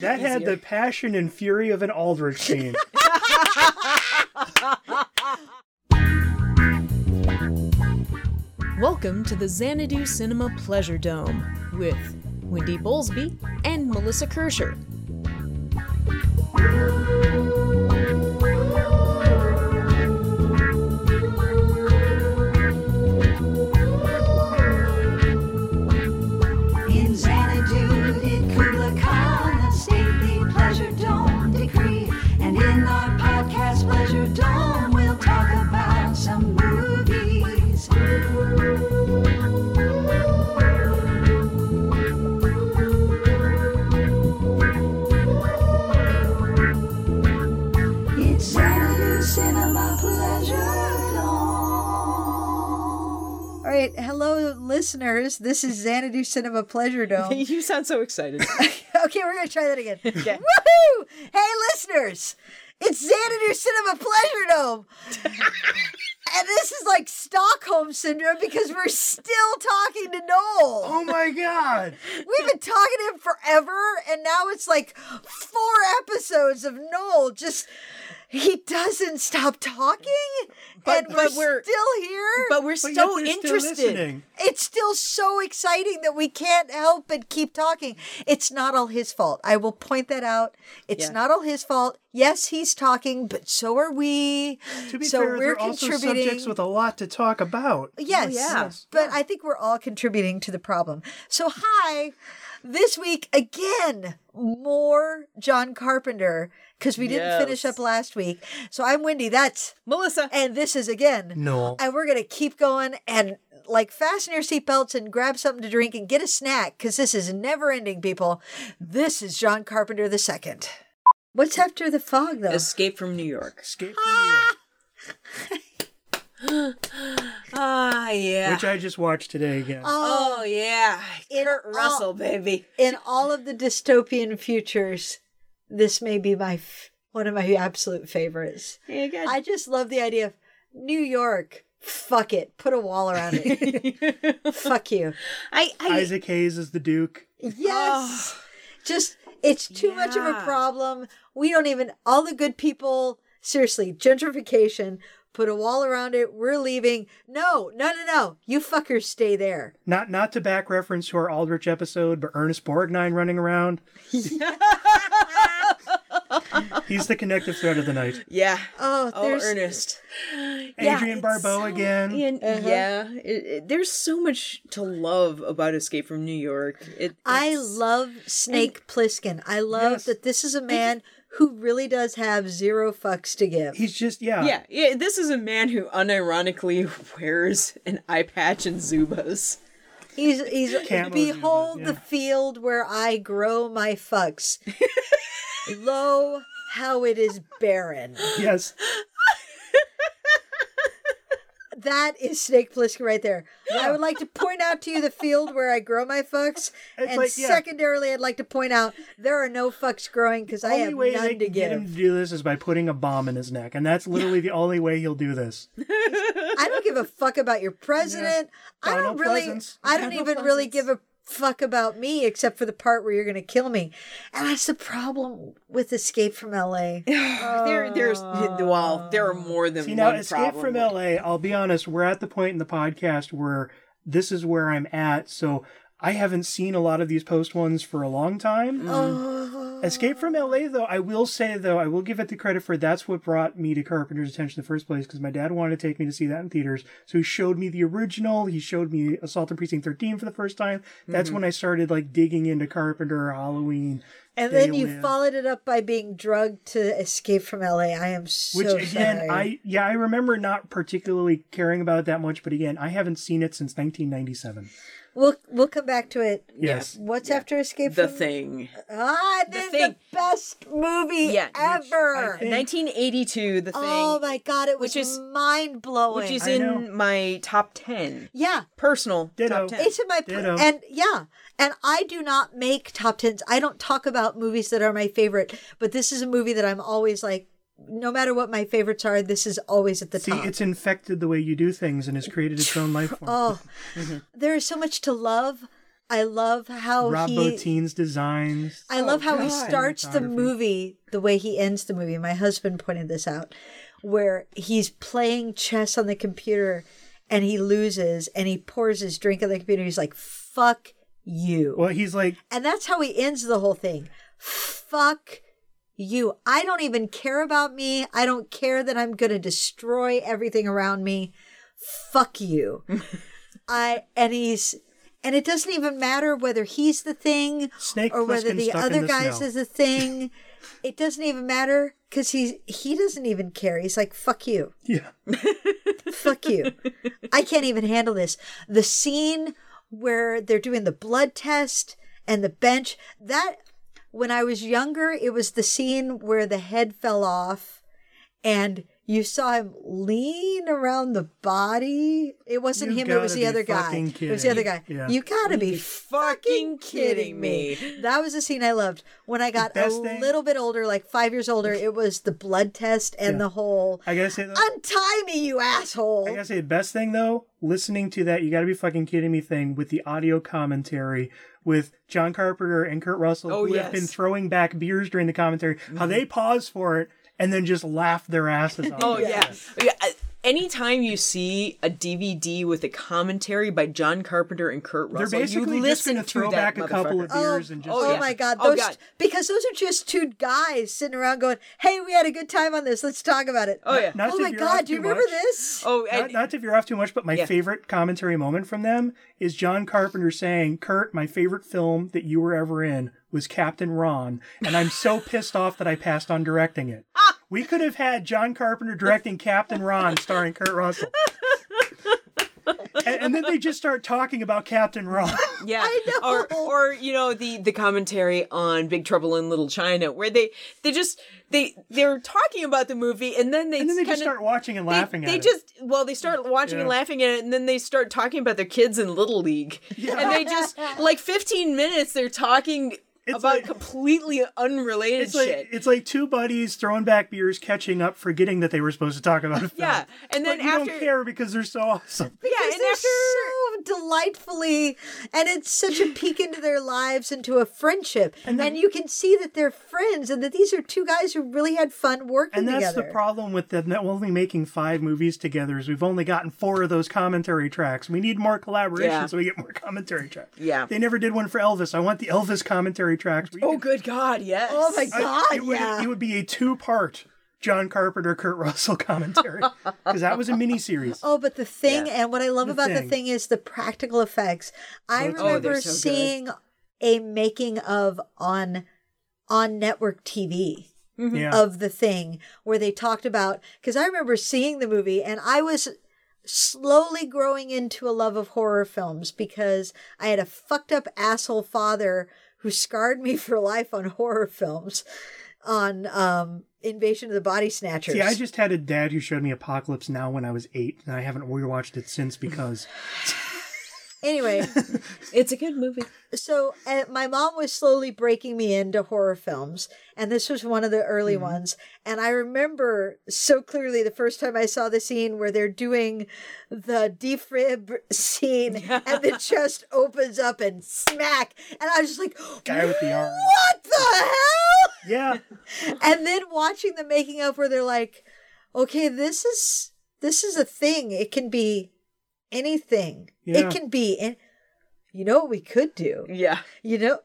That had the passion and fury of an Aldrich scene. Welcome to the Xanadu Cinema Pleasure Dome with Wendy Bowlesby and Melissa Kirscher. Listeners. This is Xanadu Cinema Pleasure Dome. you sound so excited. okay, we're gonna try that again. Okay. Woohoo! Hey, listeners, it's Xanadu Cinema Pleasure Dome, and this is like Stockholm syndrome because we're still talking to Noel. oh my god! We've been talking to him forever, and now it's like four episodes of Noel just. He doesn't stop talking, But- and but we're, we're- still here. but we're But so yet they're still interested. it's still so exciting that we can't help but keep talking. It's not all his fault. I will point that out. It's Yeah. not all his fault. Yes, he's talking, but so are we. To be so fair, we're they're also subjects with a lot to talk about. Oh, yes, yeah. but I think we're all contributing to the problem. So, hi, this week again, more John Carpenter because we didn't finish up last week. So, I'm Wendy. That's Melissa. and this is again No. and we're gonna keep going and like fasten your seatbelts and grab something to drink and get a snack because this is never ending, people. This is John Carpenter the second. What's after the fog though? Escape from New York. Escape from New York, Ah, yeah. which I just watched today again. oh, yeah. In Kurt all- Russell, baby. In all of the dystopian futures, this may be my f- one of my absolute favorites. Yeah, good. I just love the idea of New York. Fuck it. Put a wall around it. Fuck you. I, I, Isaac Hayes is the Duke. Yes. Just it's too much of a problem. We don't even all the good people seriously, gentrification, put a wall around it. We're leaving. No, no, no, no. You fuckers stay there. Not not to back reference to our Aldrich episode, but Ernest Borgnine running around. He's the connective thread of the night. yeah. Oh, Oh, Ernest. Adrian it's Barbeau so- again. and- Uh-huh. Yeah. It, it- there's so much to love about Escape from New York. It, I love Snake Plissken. I love Yes. that this is a man who really does have zero fucks to give. He's just yeah. Yeah, yeah, this is a man who unironically wears an eye patch and Zubaz. He's he's Camo behold Zubaz, the field where I grow my fucks. Lo, how it is barren. Yes. That is Snake Plissken right there. I would like to point out to you the field where I grow my fucks, It's and like, yeah. secondarily, I'd like to point out there are no fucks growing because I have way none they to can get him to do this is by putting a bomb in his neck, and that's literally the only way he'll do this. I don't give a fuck about your president. I don't really. I don't even really give a fuck about me except for the part where you're going to kill me, and that's the problem with Escape from L.A. there, there's well, there are more than See one now, Escape from LA. I'll be honest. We're at the point in the podcast where this is where I'm at. So I haven't seen a lot of these post ones for a long time. Mm. Oh. Escape from LA, though, I will say though, I will give it the credit for that's what brought me to Carpenter's attention in the first place because my dad wanted to take me to see that in theaters. So he showed me the original. He showed me Assault on Precinct 13 for the first time. That's mm-hmm. when I started like digging into Carpenter, Halloween. And then you Live. followed it up by being drugged to Escape from LA. I am so Which again, sorry. I yeah, I remember not particularly caring about it that much, but again, I haven't seen it since 1997. We'll we'll come back to it. Yes. What's after Escape the from thing. Ah, this is the Thing. best movie Yeah, which ever. think- 1982, the thing, oh my god, it was which is- mind blowing. which is I in know. my top 10. yeah, Personal Ditto. top 10. It's in my Ditto. and yeah, and I do not make top tens. I don't talk about movies that are my favorite, but this is a movie that I'm always like, no matter what my favorites are, this is always at the top. See, top. it's infected the way you do things and has created its own life form. oh, mm-hmm. there is so much to love. I love how Rob he. Bottin's designs. I love oh, how he starts the movie the way he ends the movie. My husband pointed this out, where he's playing chess on the computer and he loses and he pours his drink on the computer. He's like, "Fuck you," Well, he's like, and that's how he ends the whole thing. Fuck you. I don't even care about me. I don't care that I'm going to destroy everything around me. Fuck you. I and he's and it doesn't even matter whether he's the thing Snake or whether the other the guys snow. is the thing. it doesn't even matter because he's he doesn't even care. He's like fuck you, yeah. fuck you. I can't even handle this. The scene where they're doing the blood test and the bench that when I was younger, it was the scene where the head fell off and you saw him lean around the body. It wasn't You him, it was the other guy. It was the other guy. Yeah. You gotta be fucking fucking kidding me. kidding That was a scene I loved. When I got a thing- little bit older, like five years older, it was the blood test and Yeah. the whole I gotta say, though, untie me, you asshole. I gotta say, the best thing though, listening to that "you gotta be fucking kidding me" thing with the audio commentary with John Carpenter and Kurt Russell, Oh, who have been throwing back beers during the commentary, how mm-hmm. they pause for it and then just laugh their asses off. Oh yeah. yeah. Anytime you see a DVD with a commentary by John Carpenter and Kurt Russell, They're Russell, you basically just listen gonna throw that back a couple of motherfucker. beers and oh, just. oh yeah. my god, Oh, those God. because those are just two guys sitting around going, "Hey, we had a good time on this. Let's talk about it." Oh yeah. Not oh my god, do you remember much. this? Oh, Not, and, not to veer off too much, but my Yeah. favorite commentary moment from them is John Carpenter saying, Kurt, my favorite film that you were ever in was Captain Ron, and I'm so pissed off that I passed on directing it. We could have had John Carpenter directing Captain Ron starring Kurt Russell. and, and then they just start talking about Captain Ron. yeah. I know. Or or you know the the commentary on Big Trouble in Little China where they they just they they're talking about the movie and then they and then they just kinda- start watching and laughing they at it. just well they start watching and laughing at it and then they start talking about their kids in little league and they just like 15 minutes they're talking It's about like- completely unrelated It's like shit it's like two buddies throwing back beers, catching up, forgetting that they were supposed to talk about a film. yeah and then but you after don't care because they're so awesome. yeah Because and they're after so delightfully, and it's such a peek into their lives, into a friendship, and, you can see that they're friends, and that these are two guys who really had fun working And that's together. the problem with them not only making five movies together is we've only gotten four of those commentary tracks. We need more collaboration Yeah. so we get more commentary tracks. Yeah. They never did one for Elvis. I want the Elvis commentary tracks. where oh could- good god yes Oh my I- god, it would, yeah. It would be a two-part John Carpenter, Kurt Russell commentary because that was a mini series. Oh, but the thing, and what I love about the thing. thing is the practical effects. I Oh, remember so good. seeing a making of on on network TV mm-hmm. Yeah. of the thing where they talked about because I remember seeing the movie and I was slowly growing into a love of horror films because I had a fucked up asshole father who scarred me for life on horror films on um Invasion of the Body Snatchers. See, I just had a dad who showed me Apocalypse Now when I was eight, and I haven't rewatched it since because anyway, it's a good movie. So uh, my mom was slowly breaking me into horror films and this was one of the early Mm-hmm. ones. And i remember so clearly the first time i saw the scene where they're doing the defib scene and the chest opens up and smack. And i was just like Guy with the arm. what the hell? Yeah, and then watching the making of where they're like okay this is this is a thing. It can be anything Yeah. it can be and you know what we could do yeah you know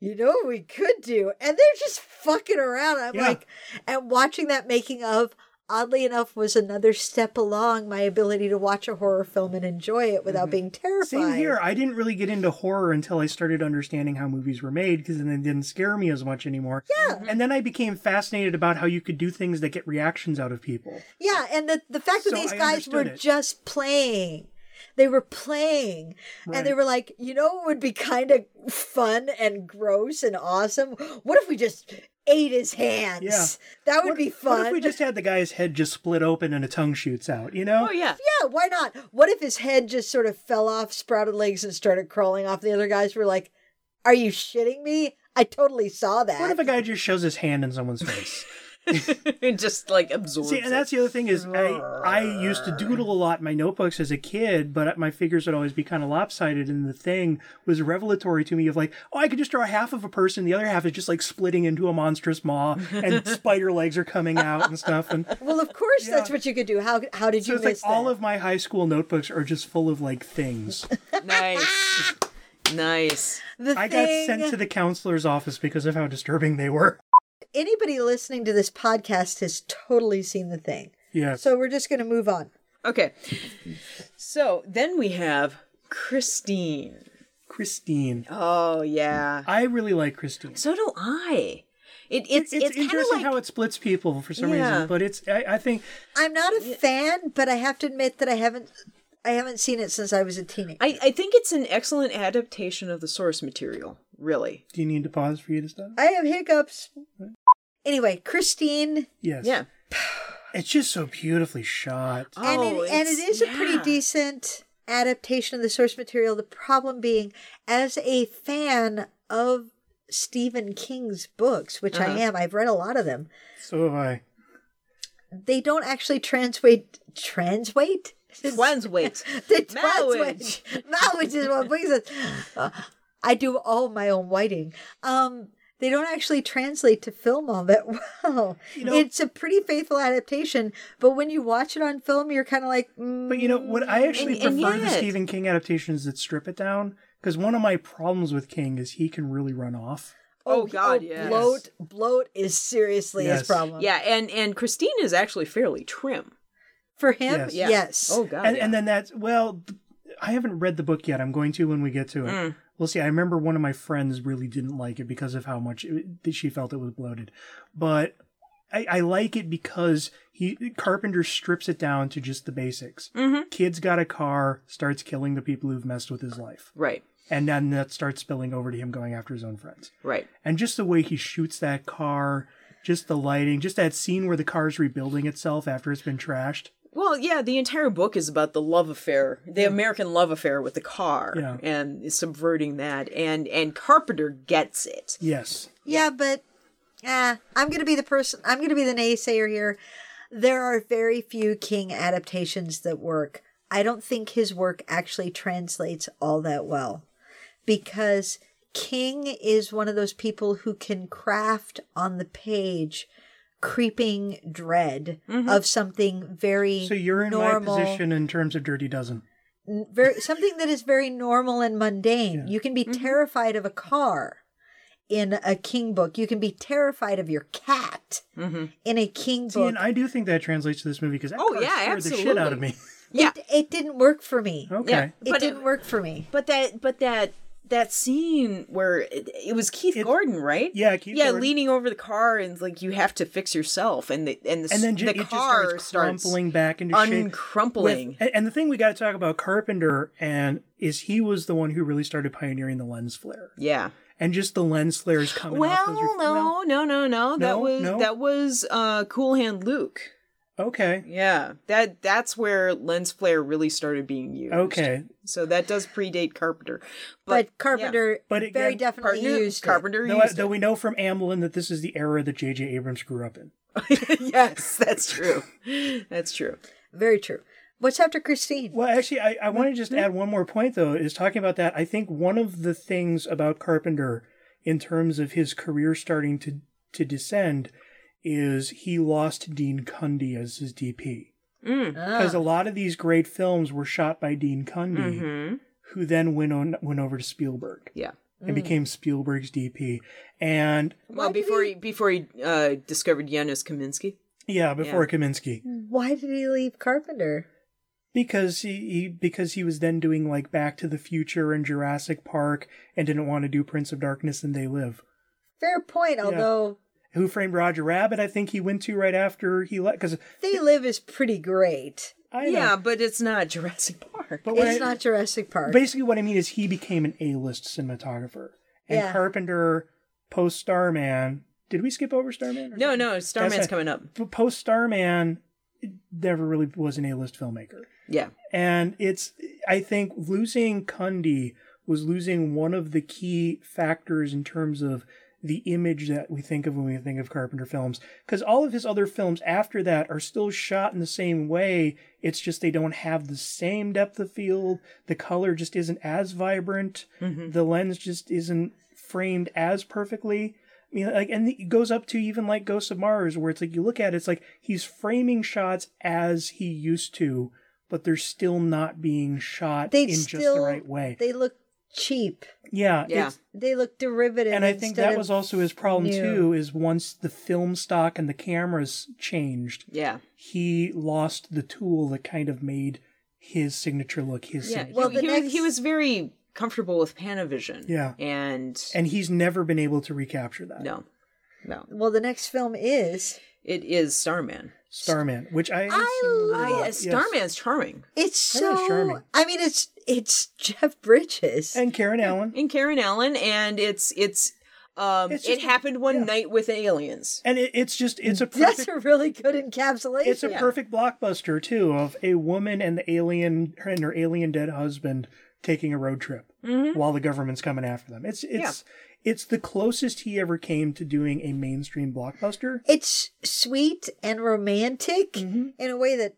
you know what we could do and they're just fucking around i'm Yeah. like and watching that making of oddly enough was another step along my ability to watch a horror film and enjoy it without being terrified Mm-hmm. Same here. I didn't really get into horror until I started understanding how movies were made because then it didn't scare me as much anymore. Yeah. And then I became fascinated about how you could do things that get reactions out of people. yeah and the, the fact that So these I guys were it. just playing they were playing and they were like you know what would be kind of fun and gross and awesome what if we just ate his hands Yeah. that would What- be fun What if we just had the guy's head just split open and a tongue shoots out, you know? oh yeah Yeah, why not? What if his head just sort of fell off, sprouted legs, and started crawling off? The other guys were like, Are you shitting me? I totally saw that. What if a guy just shows his hand in someone's face? it just like absorbs. See, and that's the other thing is I, I used to doodle a lot in my notebooks as a kid, but my figures would always be kind of lopsided. And the thing was revelatory to me of like, oh, I could just draw half of a person, the other half is just like splitting into a monstrous maw, and spider legs are coming out and stuff. And Well, of course, that's what you could do. How how did so you it's like miss all of my high school notebooks are just full of like things. nice, nice. the I got sent to the counselor's office because of how disturbing they were. Anybody listening to this podcast has totally seen the thing. Yeah. So we're just going to move on. Okay, so then we have Christine. Christine. Oh yeah, I really like Christine. so do I. It, it's It's, it's, kind of interesting like how it splits people for some Yeah. reason, but it's I, I think I'm not a fan, but I have to admit that I haven't I haven't seen it since I was a teenager. I, I think it's an excellent adaptation of the source material. Really, do you need to pause for you to stop? I have hiccups. Anyway, Christine, Yes. yeah. It's just so beautifully shot. and Oh, it, and it's- is a pretty decent adaptation of the source material. The problem being, as a fan of Stephen King's books, which Uh-huh. I am, I've read a lot of them. So have I. They don't actually translate. Translate. Translate. The Marriage. translate. Marriage is what brings us. Uh, I do all my own whiting. Um, they don't actually translate to film all that well. know- it's a pretty faithful adaptation, but when you watch it on film, you're kind of like, mm, But you know what? I actually And- and prefer the Stephen King adaptations that strip it down because one of my problems with King is he can really run off. Oh, God, yes. bloat, bloat is seriously Yes. his problem. Yeah, and and Christine is actually fairly trim. for him, Yes. Yeah. yes. Oh God. and, yeah. and then that's well, I haven't read the book yet. I'm going to when we get to it. Mm. We'll see. I remember one of my friends really didn't like it because of how much it, she felt it was bloated, but I, I like it because he Carpenter strips it down to just the basics. Mhm. Kid's got a car, starts killing the people who've messed with his life, right, and then that starts spilling over to him going after his own friends. right. and just the way he shoots that car, just the lighting, just that scene where the car's rebuilding itself after it's been trashed. Well, yeah, the entire book is about the love affair, the American love affair with the car, Yeah. and subverting that. And and Carpenter gets it. Yes. Yeah, but uh, I'm going to be the person, I'm going to be the naysayer here. There are very few King adaptations that work. I don't think his work actually translates all that well because King is one of those people who can craft on the page creeping dread mm-hmm. of something very So you're in normal, my position in terms of Dirty Dozen. very something that is very normal and mundane. You can be mm-hmm. terrified of a car in a King book. You can be terrified of your cat mm-hmm. in a King See, book. and I do think that translates to this movie because Oh, car yeah, scared the shit out of me. Yeah, it, it didn't work for me. Okay. Yeah. It But didn't it- work for me. but that but that that scene where it, it was Keith It- Gordon, right? Yeah, Keith yeah, Gordon. leaning over the car and like you have to fix yourself, and the and the And then ju- the car starts crumpling back into shape. uncrumpling. With- and, and the thing we got to talk about Carpenter and is he was the one who really started pioneering the lens flare yeah. and just the lens flares coming off those Well, ref- no, no, no, no. That was no? that was uh Cool Hand Luke. Okay Yeah, that that's where lens flare really started being used. okay so that does predate Carpenter, But, but, Carpenter But very again, definitely Carpenter, used it. Carpenter though, used though we know from Amblin that this is the era that J.J. Abrams grew up in yes, that's true. That's true. Very true. What's after Christine? Well, actually, I, I want to just Mm-hmm. add one more point, though, is talking about that. I think one of the things about Carpenter, in terms of his career starting to, to descend, is he lost Dean Cundy as his DP. Mm. Because a lot of these great films were shot by Dean Cundy, hmm who then went on went over to Spielberg Yeah. and became Spielberg's DP. And Well, before he- he before he uh, discovered Janusz Kaminski. yeah, before Yeah. Kaminski, Why did he leave Carpenter? because he, he because he was then doing like Back to the Future and Jurassic Park, and didn't want to do Prince of Darkness and They Live. Fair point, although Who Framed Roger Rabbit? I think he went to right after he left because They Live is pretty great. I know. Yeah, but it's not Jurassic Park. but It's I- not Jurassic Park. basically what I mean is he became an A-list cinematographer, and Yeah. Carpenter post Starman. Did we skip over Starman? No, no, Starman's That's a- coming up. Post Starman never really was an A-list filmmaker, Yeah. and it's I think losing Cundy was losing one of the key factors in terms of the image that we think of when we think of Carpenter films. Because all of his other films after that are still shot in the same way. It's just they don't have the same depth of field. The color just isn't as vibrant. Mm-hmm. The lens just isn't framed as perfectly. I mean, like, and it goes up to even like Ghosts of Mars, where it's like you look at it, it's like he's framing shots as he used to, but they're still not being shot They in still just the right way. They look cheap. yeah, Yeah. They look derivative. and I think that was also his problem new. too. Is once the film stock and the cameras changed, Yeah. he lost the tool that kind of made his signature look his Yeah. signature. Well, he, the was, next- he was very comfortable with Panavision. Yeah. And, and he's never been able to recapture that. no. No. Well, the next film is It is Starman. Starman, which I I I, love- uh, yes. Starman's charming. it's so. charming. I mean, it's it's Jeff Bridges. and Karen Allen. And Karen Allen, and it's it's um It's it a- happened one yeah. night with aliens. And it, it's just it's a That's a really good encapsulation. it's a Yeah. perfect blockbuster too of a woman and the alien and her alien dead husband taking a road trip while the government's coming after them. It's it's it's the closest he ever came to doing a mainstream blockbuster. it's sweet and romantic Mm-hmm. in a way that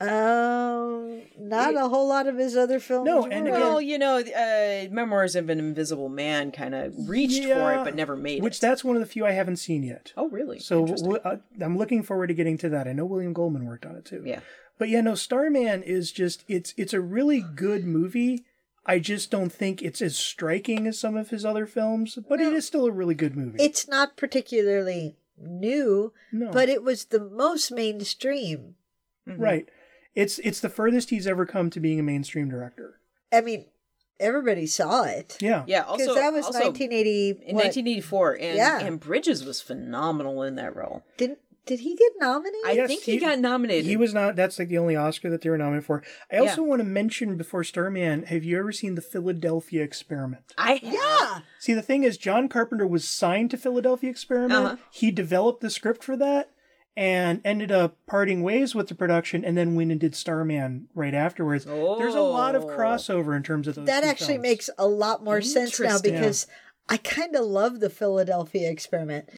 um not a whole lot of his other films. No, and were. again- Well, you know, uh, Memoirs of an Invisible Man kind of reached for it, but never made it. Which it. that's one of the few I haven't seen yet. oh, really? So Interesting. w- uh, I'm looking forward to getting to that. I know William Goldman worked on it too. yeah. But yeah, no, Starman is just it's it's a really good movie. I just don't think it's as striking as some of his other films, but it is still a really good movie. it's not particularly new, no, but it was the most mainstream. Mm-hmm. right. It's it's the furthest he's ever come to being a mainstream director. I mean, everybody saw it. Yeah. Yeah. Because Also, that was also 1980. in what? 1984, and Yeah. and Bridges was phenomenal in that role. Did did he get nominated? I Yes, think he, he- got nominated. He was not. That's like the only Oscar that they were nominated for. I also want to mention before Starman. Have you ever seen the Philadelphia Experiment? I have. yeah. See, the thing is, John Carpenter was signed to Philadelphia Experiment. Uh-huh. He developed the script for that and ended up parting ways with the production and then went and did Starman right afterwards. There's a lot of Oh. crossover in terms of those That two actually films. makes a lot more sense now Interesting. because I kind of love the Philadelphia experiment.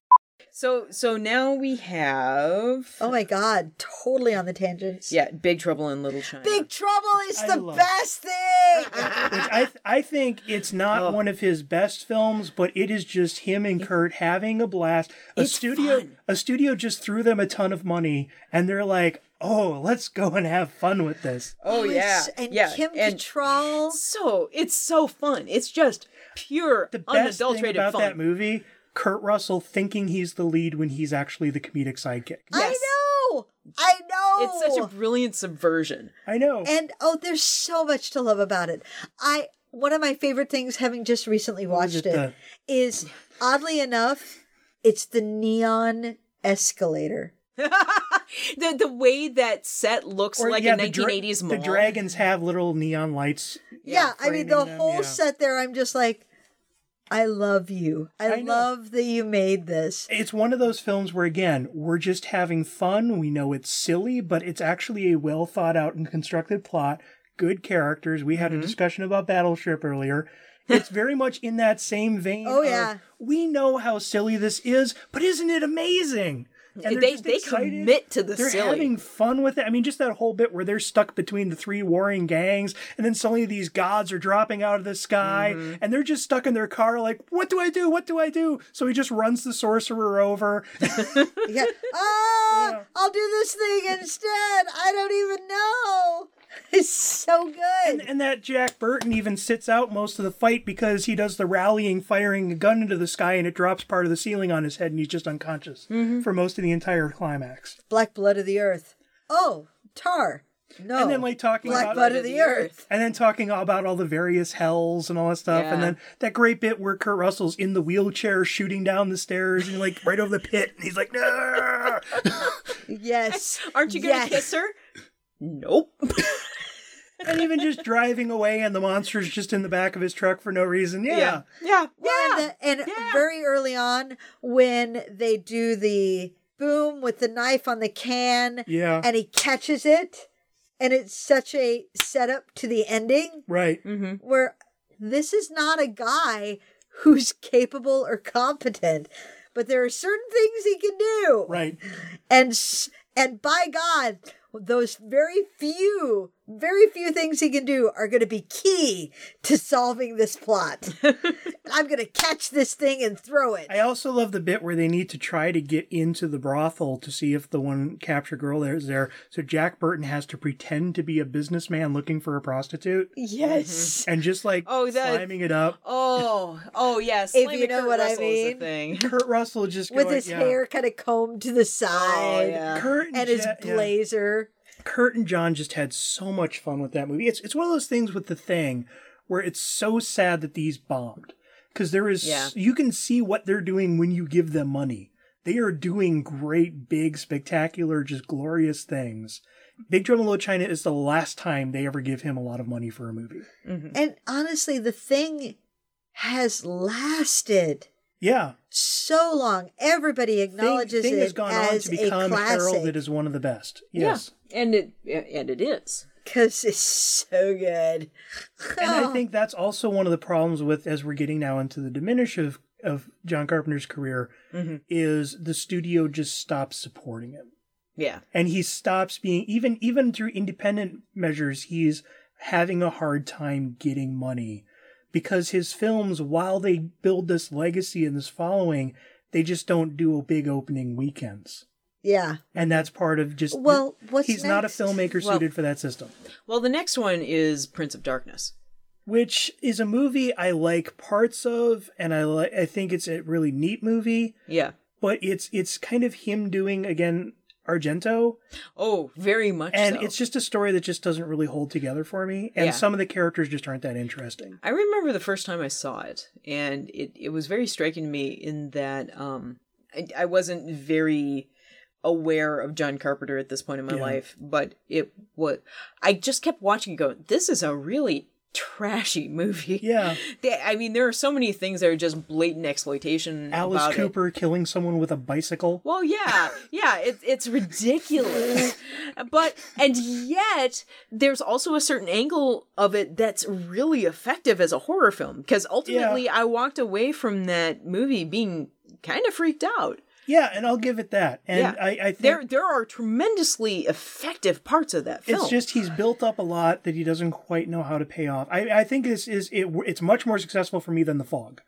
So so now we have Oh my god, totally on the tangents. yeah, Big Trouble in Little China. Big Trouble is I the love- best thing. Which I th- I think it's not Oh. one of his best films, but it is just him and Kurt having a blast. A It's studio fun. a studio just threw them a ton of money and they're like, "Oh, let's go and have fun with this." Oh yeah, and yeah, Kim and Cattrall. so it's so fun. It's just pure The best thing unadulterated about fun. that movie, Kurt Russell thinking he's the lead when he's actually the comedic sidekick. Yes. I know. I know. It's such a brilliant subversion. I know. And oh, there's so much to love about it. I one of my favorite things, having just recently watched it, it, is oddly enough, it's the neon escalator. the the way that set looks like yeah, a the dra- 1980s mall. The dragons have little neon lights. Yeah, I mean the them, whole yeah. set there. I'm just like, I love you. I, I love that you made this. It's one of those films where, again, we're just having fun. We know it's silly, but it's actually a well thought out and constructed plot. Good characters. We Mm-hmm. had a discussion about Battleship earlier. It's very much in that same vein. Oh, of, yeah. we know how silly this is, but isn't it amazing? And they're they they excited. commit to the They're silly. having fun with it. I mean, just that whole bit where they're stuck between the three warring gangs, and then suddenly these gods are dropping out of the sky, Mm-hmm. and they're just stuck in their car, like, "What do I do? What do I do?" So he just runs the sorcerer over. Yeah. Ah, I'll do this thing instead. I don't even know. It's so good. and, and that Jack Burton even sits out most of the fight because he does the rallying, firing a gun into the sky, and it drops part of the ceiling on his head, and he's just unconscious Mm-hmm. for most of the entire climax. Black blood of the earth. Oh, tar. No. And then like talking Black about blood of the earth. and then talking about all the various hells and all that stuff, and then that great bit where Kurt Russell's in the wheelchair shooting down the stairs and like right over the pit, and he's like, "No!" Yes. Aren't you gonna Yes. kiss her? Nope. and even just driving away, and the monster's just in the back of his truck for no reason. Yeah, Yeah. Well, and, the- and very early on, when they do the boom with the knife on the can, yeah, and he catches it, and it's such a setup to the ending right. Mm-hmm. where this is not a guy who's capable or competent, but there are certain things he can do. Right. And s- and by God, those very few, very few things he can do are going to be key to solving this plot. I'm going to catch this thing and throw it. I also love the bit where they need to try to get into the brothel to see if the one captured girl there is there. So Jack Burton has to pretend to be a businessman looking for a prostitute Yes. Mm-hmm. and just like Oh, that- climbing it up. Oh, oh yes. If Slamming you know Kurt what I Russell is a mean. thing. Kurt Russell just With going, his yeah. hair kind of combed to the oh, side. Oh, yeah. Kurt and, And his Ja- yeah. Blazer. Kurt and John just had so much fun with that movie. It's it's one of those things with the thing where it's so sad that these bombed because there is Yeah. you can see what they're doing when you give them money. They are doing great, big, spectacular, just glorious things. Big Trouble in Little China is the last time they ever give him a lot of money for a movie. Mm-hmm. And honestly, the thing has lasted Yeah, so long. Everybody thing, acknowledges thing it has gone on as to a become classic heralded as one of the best. Yes. Yeah, and it and it is. because it's so good. And I think that's also one of the problems with as we're getting now into the diminish of of John Carpenter's career mm-hmm. is the studio just stops supporting him. Yeah. And he stops being even even through independent measures, he's having a hard time getting money because his films, while they build this legacy and this following, they just don't do a big opening weekends. Yeah. And that's part of just Well, what's he's not a next? filmmaker Well- suited for that system. Well, the next one is Prince of Darkness. which is a movie I like parts of, and I like. I think it's a really neat movie, Yeah. but it's it's kind of him doing again Argento, Oh, very much and so. it's just a story that just doesn't really hold together for me, and Yeah. some of the characters just aren't that interesting. I remember the first time I saw it, and it, it was very striking to me in that um, I, I wasn't very aware of John Carpenter at this point in my Yeah. life, but it was. I just kept watching it go, this is a really trashy movie. Yeah, They- I mean, there are so many things that are just blatant exploitation. Alice about it. Cooper killing someone with a bicycle. Well, yeah, yeah, it's it's ridiculous, but and yet there's also a certain angle of it that's really effective as a horror film because ultimately I walked away from that movie being kind of freaked out. Yeah, and I'll give it that. And yeah, I, I think there there are tremendously effective parts of that film. It's just he's built up a lot that he doesn't quite know how to pay off. I, I think this is it. It's much more successful for me than The Fog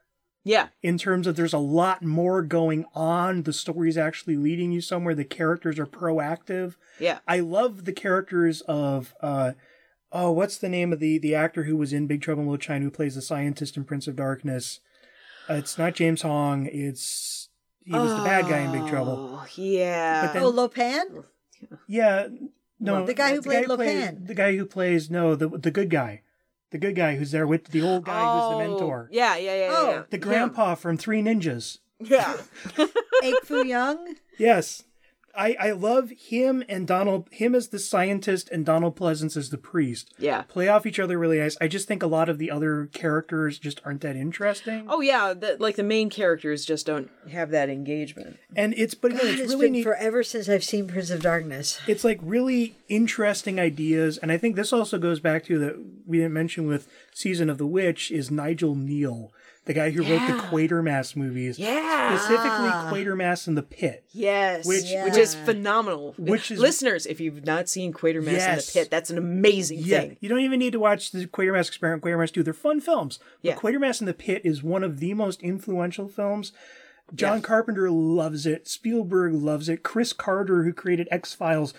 yeah, in terms of there's a lot more going on. The story's actually leading you somewhere. The characters are proactive. yeah. I love the characters of uh, oh, what's the name of the the actor who was in Big Trouble in Little China who plays the scientist in Prince of Darkness? Uh, it's not James Hong. It's he was the bad guy in Big Trouble. Oh, yeah. But then- Oh, Lo Pan? Yeah, no, The guy who played plays- Lo Pan. the guy who plays no, the the good guy, the good guy who's there with the old guy who's the oh, mentor, Oh, Yeah, yeah, yeah, yeah. Oh, yeah. the grandpa from Three Ninjas. Yeah. Ape Fu Young? Yes, I I love him and Donald. Him as the scientist and Donald Pleasence as the priest. Yeah. Play off each other really nice. I just think a lot of the other characters just aren't that interesting. Oh yeah, the, like the main characters just don't have that engagement. And it's but again, God, it's it's really been neat. forever since I've seen Prince of Darkness. it's like really interesting ideas and i think this also goes back to that we didn't mention with season of the witch is Nigel Kneale the guy who wrote the quatermass movies Yeah. specifically quatermass in the pit Yes, Which- which is phenomenal. Which is- listeners, if you've not seen Quatermass in the Pit, that's an amazing yeah thing. you don't even need to watch the quatermass experiment quatermass do they're fun films but Yeah. quatermass in the pit is one of the most influential films john Yeah. carpenter loves it spielberg loves it chris carter who created x-files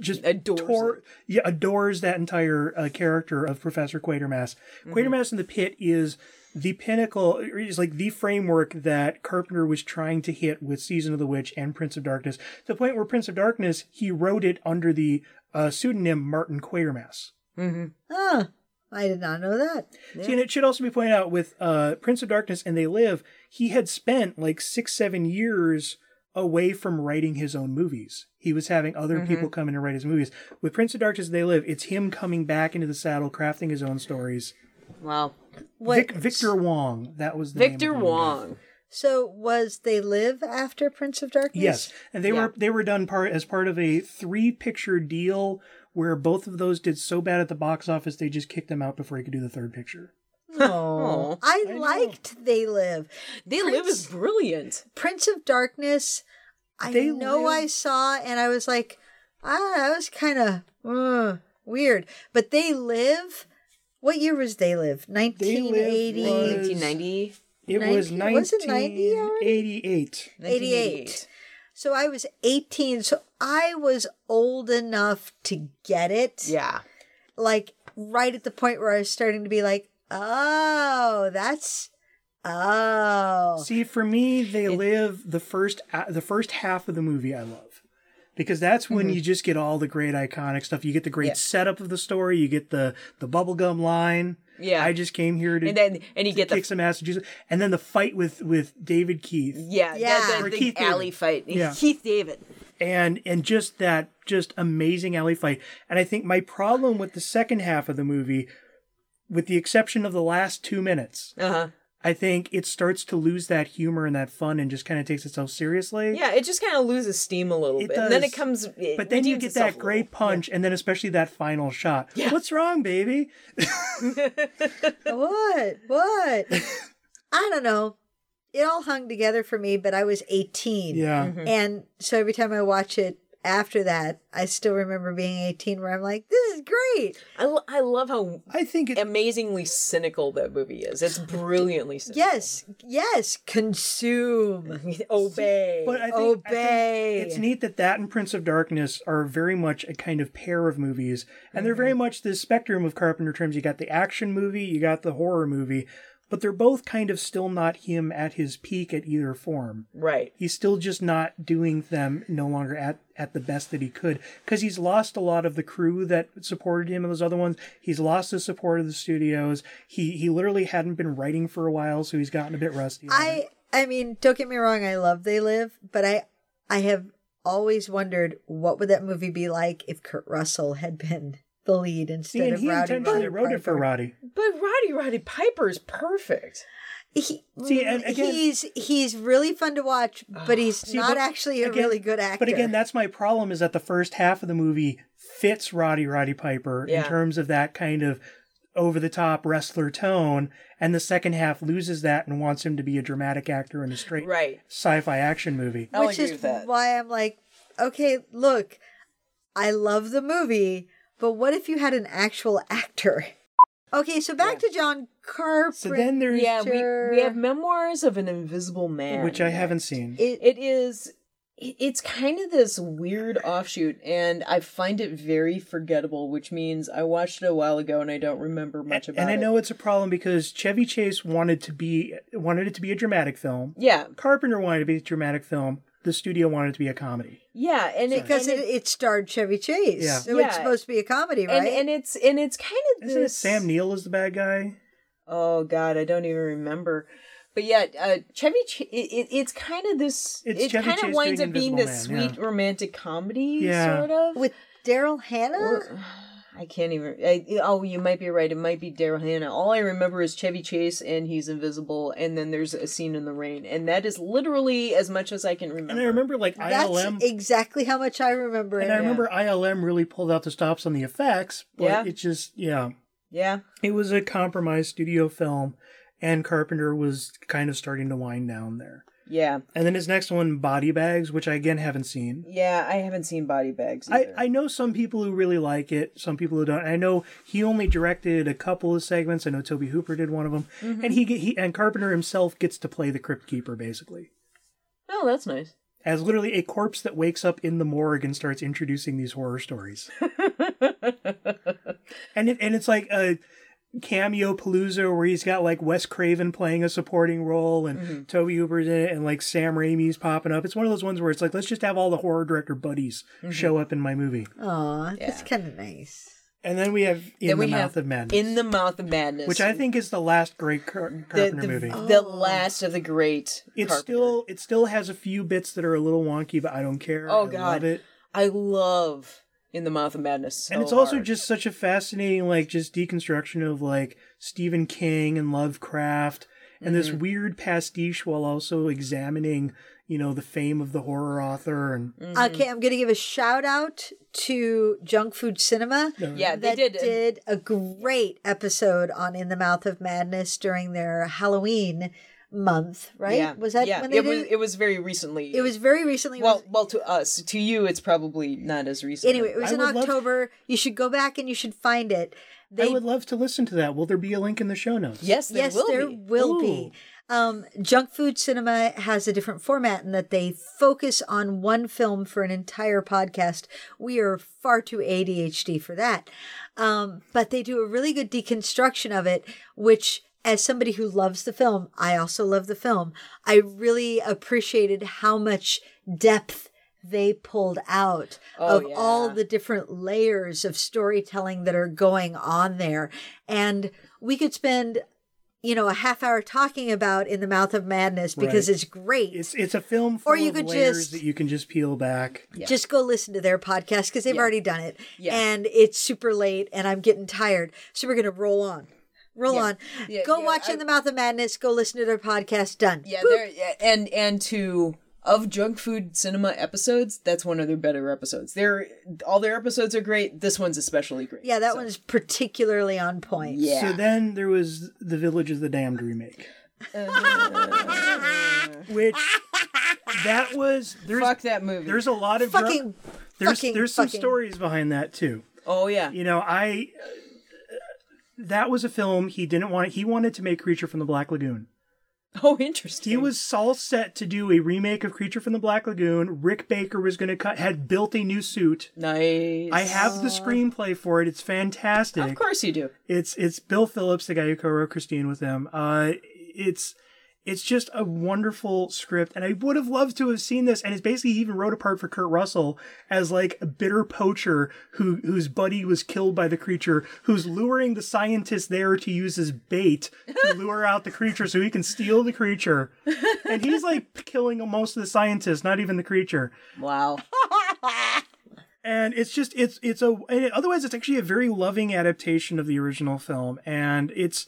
just Adores tore- yeah adores that entire uh, character of professor quatermass Mm-hmm. quatermass in the pit is the pinnacle is like the framework that carpenter was trying to hit with season of the witch and prince of darkness to the point where prince of darkness he wrote it under the uh, pseudonym martin quatermass Huh. I did not know that. See, and it should also be pointed out with uh, Prince of Darkness and They Live, he had spent like six, seven years away from writing his own movies. He was having other people come in and write his movies. With Prince of Darkness and They Live, it's him coming back into the saddle, crafting his own stories. Wow. What, Vic, Victor Wong, that was the name of Victor the. Wong. So was They Live after Prince of Darkness? Yes, and they Yeah. were they were done part as part of a three picture deal where both of those did so bad at the box office they just kicked them out before he could do the third picture. Oh, I, know. liked They Live. They Live is brilliant. Prince of Darkness. I They know I saw, and I was like, ah, that was kind of uh, weird. But They Live. What year was They Live? Nineteen eighty. was- 1990. It was 90 was it 90 already? 1988. 88. So I was 18. So I was old enough to get it. Yeah. Like right at the point where I was starting to be like, oh, that's, oh. See, for me, they live the first the first half of the movie. I love because that's when you just get all the great iconic stuff. You get the great Mm-hmm. Yeah. setup of the story. You get the the bubblegum line. Yeah. I just came here to And then and you get kick the some ass and juice. And then the fight with with David Keith yeah, Yeah. the, the, Keith the alley David. fight. Yeah. Keith David. and and just that just amazing alley fight. And I think my problem with the second half of the movie, with the exception of the last two minutes, Uh-huh. I think it starts to lose that humor and that fun and just kind of takes itself seriously. Yeah, it just kind of loses steam a little It bit. And then it comes it But then you get that great little. punch, and then especially that final shot. Yeah. What's wrong, baby? What? What? I don't know. It all hung together for me, but I was 18. Yeah. Mm-hmm. And so every time I watch it after that, I still remember being 18 where I'm like, this is great. I, lo- I love how I think it, amazingly cynical that movie is. It's brilliantly cynical. Yes, yes, consume, Obey. but I think, I think obey. it's neat that that and Prince of Darkness are very much a kind of pair of movies, and they're Mm-hmm. very much the spectrum of Carpenter terms. You got the action movie, you got the horror movie, but they're both kind of still not him at his peak at either form. right. He's still just not doing them no longer at, at the best that he could because he's lost a lot of the crew that supported him and those other ones. He's lost the support of the studios. He he literally hadn't been writing for a while, so he's gotten a bit rusty. I I mean, don't get me wrong, I love They Live, but I I have always wondered what would that movie be like if Kurt Russell had been the lead See, instead and of he Rowdy intentionally Roddy wrote it for Roddy. But Rowdy Roddy Piper is perfect. He, See, and again- he's he's really fun to watch, but he's See, not but actually a again- really good actor. But again, that's my problem is that the first half of the movie fits Rowdy Roddy Piper in terms of that kind of over the top wrestler tone, and the second half loses that and wants him to be a dramatic actor in a straight Right. sci-fi action movie. I'll which agree is with that. why I'm like, okay, look, I love the movie, but what if you had an actual actor? Okay, so back to John Carpenter. So then there's Yeah, we, we have Memoirs of an Invisible Man. which I haven't seen. it, It is. It's kind of this weird offshoot, and I find it very forgettable, which means I watched it a while ago and I don't remember much about it and I it. know it's a problem because Chevy Chase wanted to be wanted it to be a dramatic film. Yeah, Carpenter wanted it to be a dramatic film. The studio wanted it to be a comedy. yeah, and because and it, it starred Chevy Chase. Yeah. So Yeah. it's supposed to be a comedy, right? and, and it's and it's kind of Isn't it this. Sam Neill is the bad guy? Oh God, I don't even remember. But yeah, uh, Chevy. Ch- it, it, it's kind of this. It's it kind of winds up being this Man, sweet yeah. romantic comedy, Yeah. sort of. With Daryl Hannah? Or- I can't even. I, oh, you might be right. It might be Daryl Hannah. All I remember is Chevy Chase, and he's invisible, and then there's a scene in the rain, and that is literally as much as I can remember. And I remember like That's ILM exactly how much I remember and it. I remember ILM really pulled out the stops on the effects, but Yeah. it just yeah. Yeah, It was a compromised studio film and Carpenter was kind of starting to wind down there. Yeah, And then his next one, Body Bags, which I again haven't seen. yeah. I haven't seen Body Bags. I, Either. I I know some people who really like it, some people who don't. I know he only directed a couple of segments. I know Tobe Hooper did one of them, Mm-hmm. and he, he and Carpenter himself gets to play the Crypt Keeper basically, oh, that's nice. as literally a corpse that wakes up in the morgue and starts introducing these horror stories. and it, and it's like a cameo palooza where he's got like Wes Craven playing a supporting role and Mm-hmm. Tobe Hooper's in it and like Sam Raimi's popping up. It's one of those ones where it's like let's just have all the horror director buddies Mm-hmm. show up in my movie. Aw, that's kind of nice. And then we have In then the Mouth of Madness, In the Mouth of Madness, which I think is the last great Car- the, Carpenter the, movie. the last of the great. It's Carpenter. still it still has a few bits that are a little wonky, but I don't care. Oh I God, love it. I love In the Mouth of Madness. So and it's also hard. just such a fascinating like just deconstruction of like Stephen King and Lovecraft and this mm-hmm. weird pastiche while also examining, you know, the fame of the horror author and uh, Okay, I'm going to give a shout out to Junk Food Cinema. Yeah, they that did. did a great episode on In the Mouth of Madness during their Halloween month, right? Yeah. Was that yeah. when they it did was it? it was very recently. It was very recently. Well was- well to us. To you it's probably not as recent. anyway, it was I in would love- October. You should go back and you should find it. They I would love to listen to that. Will there be a link in the show notes? Yes, there yes, will there be. will be. Um, Junk Food Cinema has a different format in that they focus on one film for an entire podcast. We are far too ADHD for that. Um, but they do a really good deconstruction of it, which, as somebody who loves the film, I also love the film. I really appreciated how much depth they pulled out Oh, of all the different layers of storytelling that are going on there. And we could spend you know, a half hour talking about In the Mouth of Madness because Right. it's great. It's it's a film full Or you of could layers just- that you can just peel back. Just go listen to their podcast because they've Yeah. already done it. Yeah. And it's super late and I'm getting tired. So we're going to roll on. Roll Yeah. on. Yeah, go yeah, watch I- In the Mouth of Madness. Go listen to their podcast. Done. Yeah, there yeah, and and to of junk food cinema episodes, that's one of their better episodes. They're all their episodes are great. This one's especially great. Yeah, that So, one's particularly on point. Yeah. So then there was the Village of the Damned remake, which that was there's Fuck that movie. there's a lot of dra- Fucking, there's fucking, there's some fucking. stories behind that too. oh yeah. You know, I that was a film he didn't want. He wanted to make Creature from the Black Lagoon. Oh interesting. He was all set to do a remake of Creature from the Black Lagoon. Rick Baker was going to cut had built a new suit. nice. I have the screenplay for it. It's fantastic. Of course you do. It's it's Bill Phillips, the guy who co-wrote Christine with him. Uh, it's it's just a wonderful script, and I would have loved to have seen this. And it's basically he even wrote a part for Kurt Russell as like a bitter poacher who whose buddy was killed by the creature, who's luring the scientist there to use as bait to lure out the creature so he can steal the creature. And he's like killing most of the scientists, not even the creature Wow. and it's just it's it's a otherwise it's actually a very loving adaptation of the original film and it's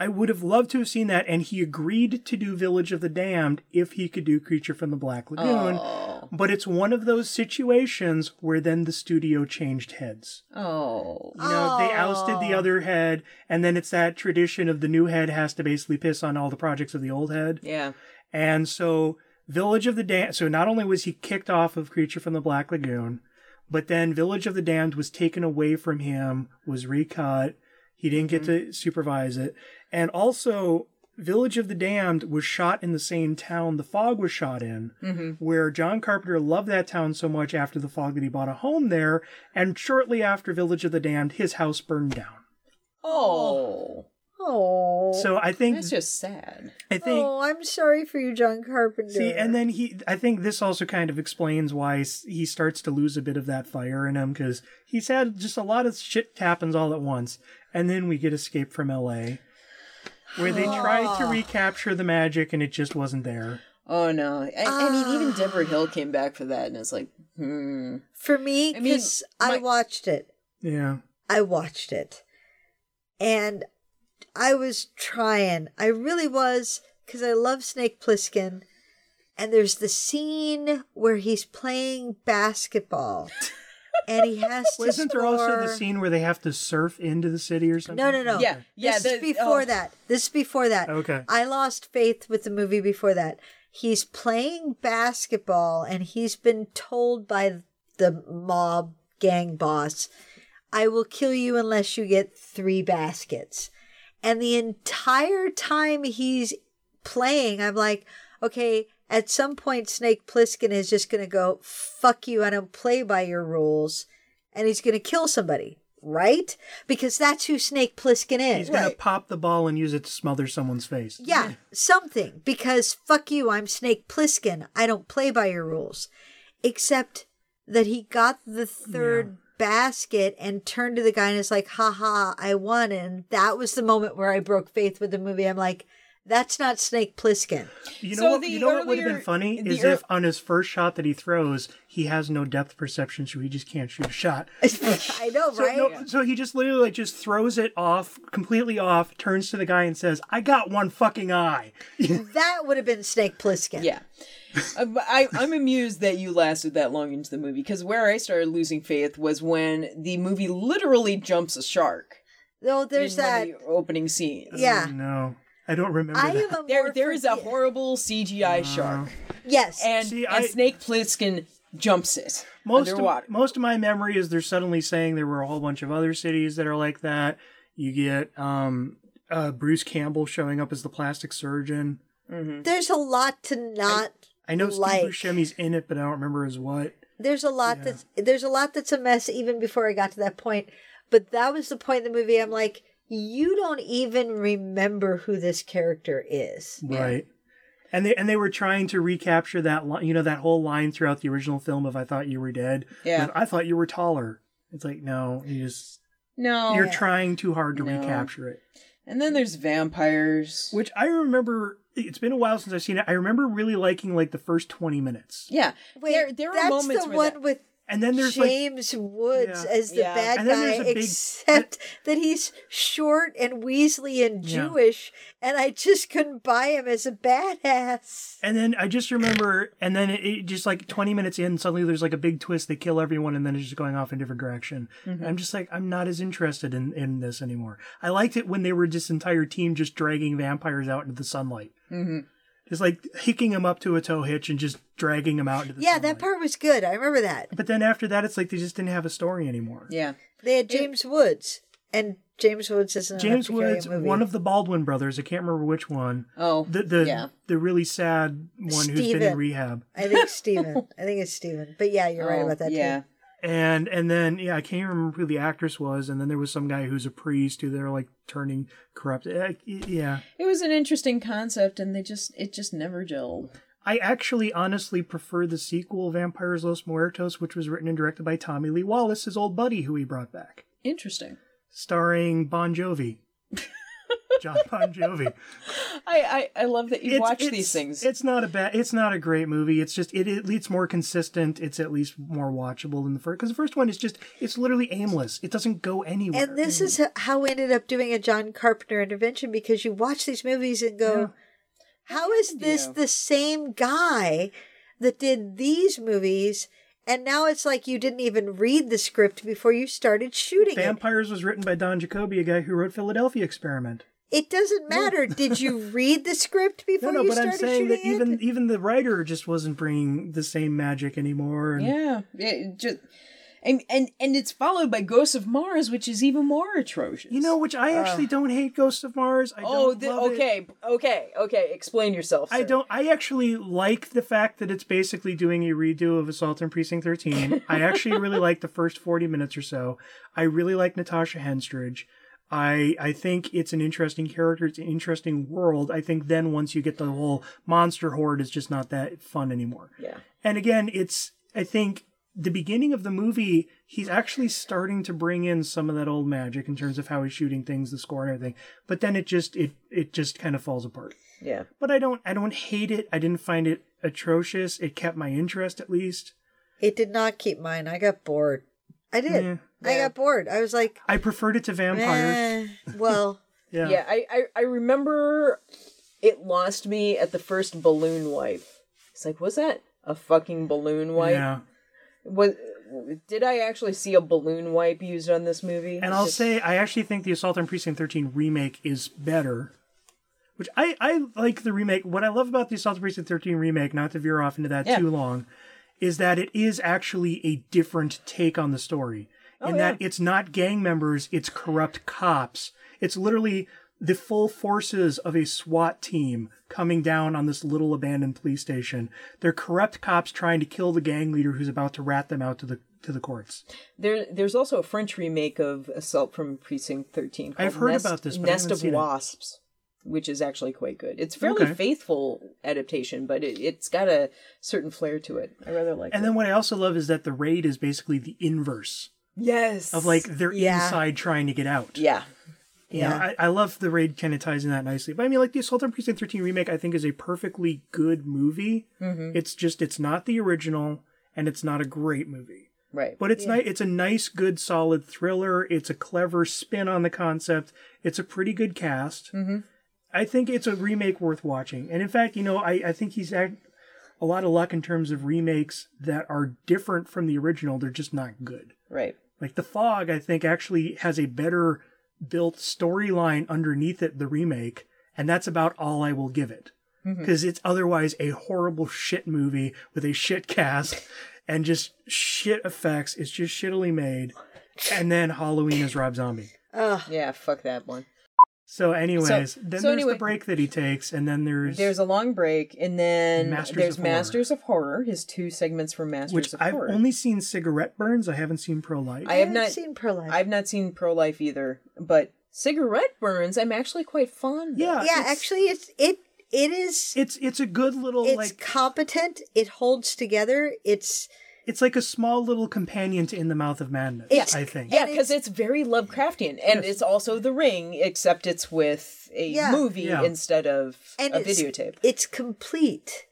i would have loved to have seen that and he agreed to do village of the damned if he could do creature from the black lagoon Oh. but it's one of those situations where then the studio changed heads Oh. you know they ousted the other head and then it's that tradition of the new head has to basically piss on all the projects of the old head Yeah. and so, Village of the Damned. So, not only was he kicked off of Creature from the Black Lagoon, but then Village of the Damned was taken away from him, was recut. He didn't get mm-hmm. to supervise it. And also, Village of the Damned was shot in the same town the fog was shot in, mm-hmm. where John Carpenter loved that town so much after the fog that he bought a home there. And shortly after Village of the Damned, his house burned down. Oh. Oh. So I think That's just sad. I think Oh, I'm sorry for you, John Carpenter. See, and then he, I think this also kind of explains why he starts to lose a bit of that fire in him because he's had just a lot of shit happens all at once. And then we get Escape from LA, where they tried to recapture the magic and it just wasn't there. Oh no. I, I mean even Debra Hill came back for that and it's like, hmm. for me, I mean, because I, watched it. Yeah. I watched it. And I was trying. I really was because I love Snake Plissken. And there's the scene where he's playing basketball. and he has to Wasn't there also the scene where they have to surf into the city or something? No, no, no. Yeah, yeah, This is the- oh. before oh. that. This is before that. Okay. I lost faith with the movie before that. He's playing basketball and he's been told by the mob gang boss, I will kill you unless you get three baskets. And the entire time he's playing, I'm like, okay, at some point, Snake Plissken is just going to go, fuck you, I don't play by your rules. And he's going to kill somebody, right? Because that's who Snake Plissken is. He's going to pop the ball and use it to smother someone's face. Yeah, something. Because fuck you, I'm Snake Plissken. I don't play by your rules. Except that he got the third basket and turned to the guy and is like, haha, I won. And that was the moment where I broke faith with the movie. I'm like, That's not Snake Plissken. You know So what? the You know what would have been funny is ear- if on his first shot that he throws, he has no depth perception, so he just can't shoot a shot. I know, So, right? no, so he just literally like just throws it off completely off, turns to the guy and says, "I got one fucking eye." That would have been Snake Plissken. Yeah. Uh, I, I'm amused that you lasted that long into the movie because where I started losing faith was when the movie literally jumps a shark. Though there's in one that. of the opening scene. Yeah. no, I don't remember I that. am a There, there is a horrible CGI shark, Yes. and, See, and I- Snake Plissken jumps it most underwater. Of, most of my memory is they're suddenly saying there were a whole bunch of other cities that are like that. You get um, uh, Bruce Campbell showing up as the plastic surgeon. there's a lot to not. I know Like- Steve Buscemi's in it, but I don't remember as what. There's a lot that's there's a lot that's a mess even before I got to that point. But that was the point in the movie. I'm like, you don't even remember who this character is. Right. And they and they were trying to recapture that li- you know that whole line throughout the original film of "I thought you were dead." Yeah. with, I thought you were taller. It's like no, you just No. you're trying too hard to No. recapture it. and then there's vampires. Which I remember. It's been a while since I've seen it. I remember really liking like the first twenty minutes, Yeah. Wait, there, there are that's moments the where one that- with and then there's like James Woods Yeah. as the Yeah. bad guy, big- except that he's short and weaselly and Yeah. Jewish, and I just couldn't buy him as a badass. And then I just remember, and then it, it just like 20 minutes in, suddenly there's like a big twist. They kill everyone, and then it's just going off in a different direction. Mm-hmm. I'm just like, I'm not as interested in, in this anymore. I liked it when they were this entire team just dragging vampires out into the sunlight. Mm-hmm. Just like hicking him up to a tow hitch and just dragging him out into the Yeah, sunlight. that part was good. I remember that. But then after that, it's like they just didn't have a story anymore. Yeah. They had James Woods, and James Woods isn't James enough to carry a Woods, movie. one of the Baldwin brothers, I can't remember which one. Oh. The the yeah. the really sad one who's been in rehab. I think Steven. I think it's Steven. But yeah, you're right Oh, about that Yeah. too. And and then yeah, I can't even remember who the actress was. And then there was some guy who's a priest who they're like turning corrupt. Uh, Yeah, It was an interesting concept, and they just it just never gelled. I actually honestly prefer the sequel, Vampires Los Muertos, which was written and directed by Tommy Lee Wallace, his old buddy who he brought back, Interesting. starring Bon Jovi. John Bon Jovi. I I, I love that you It's- watch it's- these things. It's not a bad. It's not a great movie. It's just it. it it's more consistent. It's at least more watchable than the first. Because the first one is just it's literally aimless. It doesn't go anywhere. And this is how we ended up doing a John Carpenter intervention because you watch these movies and go, how is this you. the same guy that did these movies? And now it's like you didn't even read the script before you started shooting it. Vampires was written by Don Jakoby, a guy who wrote Philadelphia Experiment. It doesn't matter. Did you read the script before no, you but I'm started saying that shooting even it? even the writer just wasn't bringing the same magic anymore. And yeah. It just and, and and it's followed by Ghosts of Mars, which is even more atrocious. You know, which I oh. actually don't hate Ghosts of Mars. I Oh, don't the, love it. okay, okay, okay. Explain yourself. I don't. I actually like the fact that it's basically doing a redo of Assault on Precinct 13. I actually really like the first 40 minutes or so. I really like Natasha Henstridge. I I think it's an interesting character. It's an interesting world. I think then once you get the whole monster horde, it's just not that fun anymore. Yeah. And again, it's I think the beginning of the movie, he's actually starting to bring in some of that old magic in terms of how he's shooting things, the score and everything. But then it just it it just kind of falls apart Yeah. but I don't I don't hate it. I didn't find it atrocious. It kept my interest at least. It did not keep mine. I got bored. I did. Yeah. I got bored. I was like, I preferred it to vampires. eh, well, Yeah. Yeah, I, I, I remember it lost me at the first balloon wipe. It's like, was that a fucking balloon wipe? Yeah. Was did I actually see a balloon wipe used on this movie? And I'll Just- say I actually think the Assault on Precinct 13 remake is better. Which I, I like the remake. What I love about the Assault on Precinct 13 remake, not to veer off into that Yeah. too long, is that it is actually a different take on the story. Oh, in that it's not gang members, it's corrupt cops. It's literally the full forces of a SWAT team coming down on this little abandoned police station. They're corrupt cops trying to kill the gang leader who's about to rat them out to the to the courts. there there's also a French remake of Assault from Precinct 13. I've heard Nest, about this, Nest of seen it. Wasps, which is actually quite good. It's fairly Okay. faithful adaptation, but it, it's got a certain flair to it. I rather like And then what I also love is that the raid is basically the inverse yes, of like they're Yeah. inside trying to get out. yeah. Yeah, I, I love the raid kind of ties in that nicely. But I mean, like the Assault on Precinct 13 remake, I think is a perfectly good movie. It's just it's not the original, and it's not a great movie. Right. But it's nice. It's a nice, good, solid thriller. It's a clever spin on the concept. It's a pretty good cast. Mm-hmm. I think it's a remake worth watching. And in fact, you know, I, I think he's had a lot of luck in terms of remakes that are different from the original. They're just not good. Right. Like The Fog, I think actually has a better built storyline underneath it, the remake, and that's about all I will give it. Mm-hmm. Because it's otherwise a horrible shit movie with a shit cast and just shit effects. It's just shittily made. And then Halloween is Rob Zombie. Yeah, fuck that one. So, anyways, then so there's anyway- the break that he takes, and then there's, There's a long break, and then Masters there's of Horror. Masters of Horror, his two segments from Masters of Horror. which of I've Horror. only seen cigarette burns. I haven't seen pro life. I have haven't not seen Pro Life. I've not seen Pro Life either, but cigarette burns I'm actually quite fond of. yeah, yeah, it's, actually, it's it it is. it's it's a good little It's like competent. It holds together. It's it's like a small little companion to In the Mouth of Madness. It's- I think. Yeah, because it's, very Lovecraftian, and it's also The Ring, except it's with a Yeah. movie Yeah. instead of and a it's, videotape. It's complete.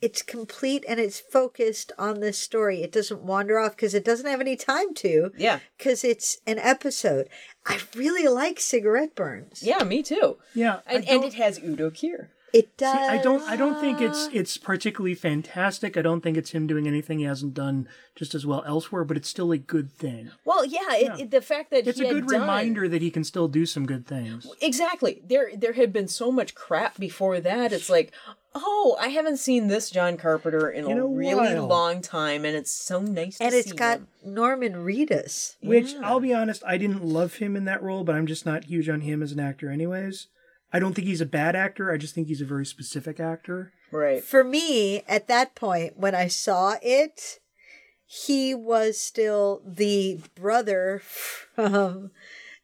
It's complete and it's focused on this story. It doesn't wander off because it doesn't have any time to. Yeah. Because it's an episode. I really like cigarette burns. Yeah, me too. Yeah, and, and it has Udo Kier. It See, does. I don't. I don't think it's it's particularly fantastic. I don't think it's him doing anything he hasn't done just as well elsewhere. But it's still a good thing. Well, yeah, it, it- the fact that It's he a had good done- reminder that he can still do some good things. Exactly. There, there had been so much crap before that. It's like, oh, I haven't seen this John Carpenter in, In a, a really while. long time, and it's so nice. And to it's see got him. Norman Reedus. Which I'll be honest, I didn't love him in that role, but I'm just not huge on him as an actor, anyways. I don't think he's a bad actor. I just think he's a very specific actor. right. For me, at that point, when I saw it, he was still the brother from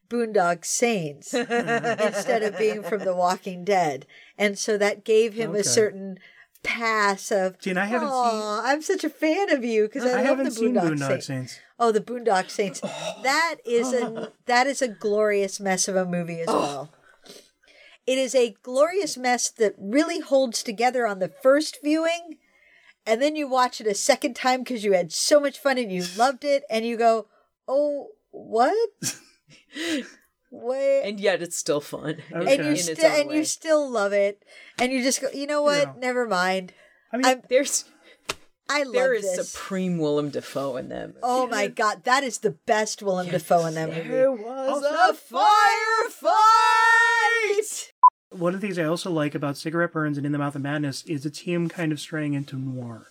Boondock Saints instead of being from The Walking Dead. And so that gave him Okay. a certain pass of, See, and I haven't "Aw, I'm such a fan of you because I, I love haven't the seen Boondock, Boondock Saints. Saints. Oh, the Boondock Saints. Oh. That is a that is a glorious mess of a movie as oh. well. It is a glorious mess that really holds together on the first viewing, and then you watch it a second time because you had so much fun and you loved it, and you go, "Oh, what? Wait." And yet, it's still fun. Okay. And you In its still and you still love it, and you just go, you know what? Yeah. Never mind. I mean, I'm- There's I love there is this. supreme Willem Dafoe in them. Oh my god, that is the best Willem Dafoe in that movie. There was Also- a firefight. One of the things I also like about Cigarette Burns and In the Mouth of Madness is it's him kind of straying into noir.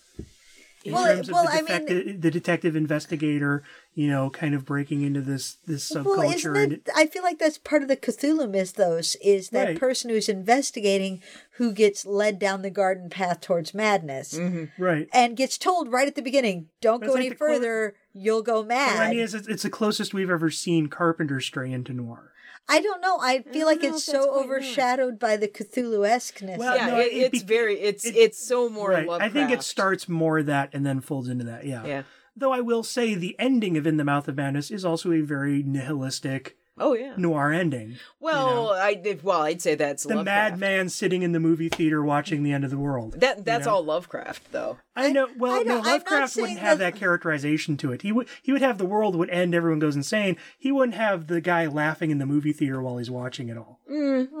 In Well, terms of well, the, I mean- the detective investigator, you know, kind of breaking into this this subculture. Well, isn't and it? I feel like that's part of the Cthulhu mythos is that Right. person who's investigating who gets led down the garden path towards madness mm-hmm. right. and gets told right at the beginning, "Don't But go like any the clo- further, you'll go Well, mad." I mean, it's, it's the closest we've ever seen Carpenter stray into noir. I don't know. I feel like it's so quite overshadowed by the Cthulhu esqueness. Well, yeah, no, it, it it's be- very it's it- it's so more right. Lovecraft. I think it starts more that and then folds into that. Yeah. Yeah. Though I will say the ending of In the Mouth of Madness is also a very nihilistic Oh yeah. noir ending. Well, I well I'd say that's The Lovecraft. madman sitting in the movie theater watching the end of the world. That that's know? all Lovecraft though. I know. Well, I no, know, I'm Lovecraft wouldn't have that- that characterization to it. He would. He would have the world would end. Everyone goes insane. He wouldn't have the guy laughing in the movie theater while he's watching it all.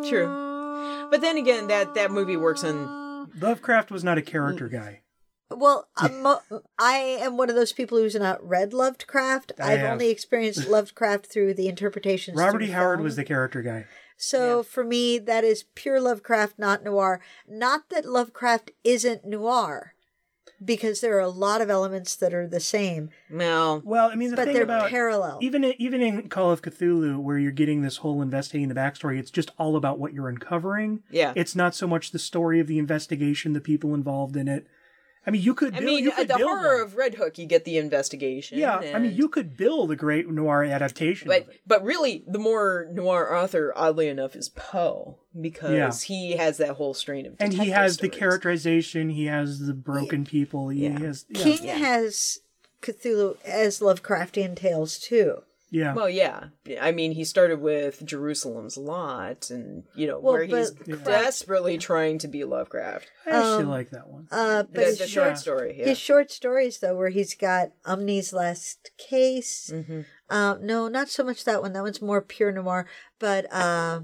True. But then again, that that movie works on. Lovecraft was not a character Mm. guy. Well, I'm, uh, mo- I am one of those people who's not read Lovecraft. I I've have. only experienced Lovecraft through the interpretations. Robert E. Howard film. was the character guy. So for me, that is pure Lovecraft, not noir. Not that Lovecraft isn't noir, because there are a lot of elements that are the same, No. Well, I mean, the but thing they're about parallel. even even in Call of Cthulhu, where you're getting this whole investigating the backstory, it's just all about what you're uncovering. Yeah. It's not so much the story of the investigation, the people involved in it. I mean, you could. Build, I mean, you could the build horror one. of Red Hook, you get the investigation. Yeah, I mean, you could build a great noir adaptation. But of it. but really, the more noir author, oddly enough, is Poe because Yeah. he has that whole strain of. and he detective has the characterization. He has the broken people. He Yeah. has. Yeah. King has Cthulhu as Lovecraftian tales too. Yeah. Well, yeah. I mean, he started with Jerusalem's Lot, and you know Well, where he's but- desperately trying to be Lovecraft. I actually Um, like that one. Uh, but The, his short, short story. Yeah. his short stories though, where he's got Umney's Last Case. Mhm. Uh, no, not so much that one. That one's more pure noir. But uh,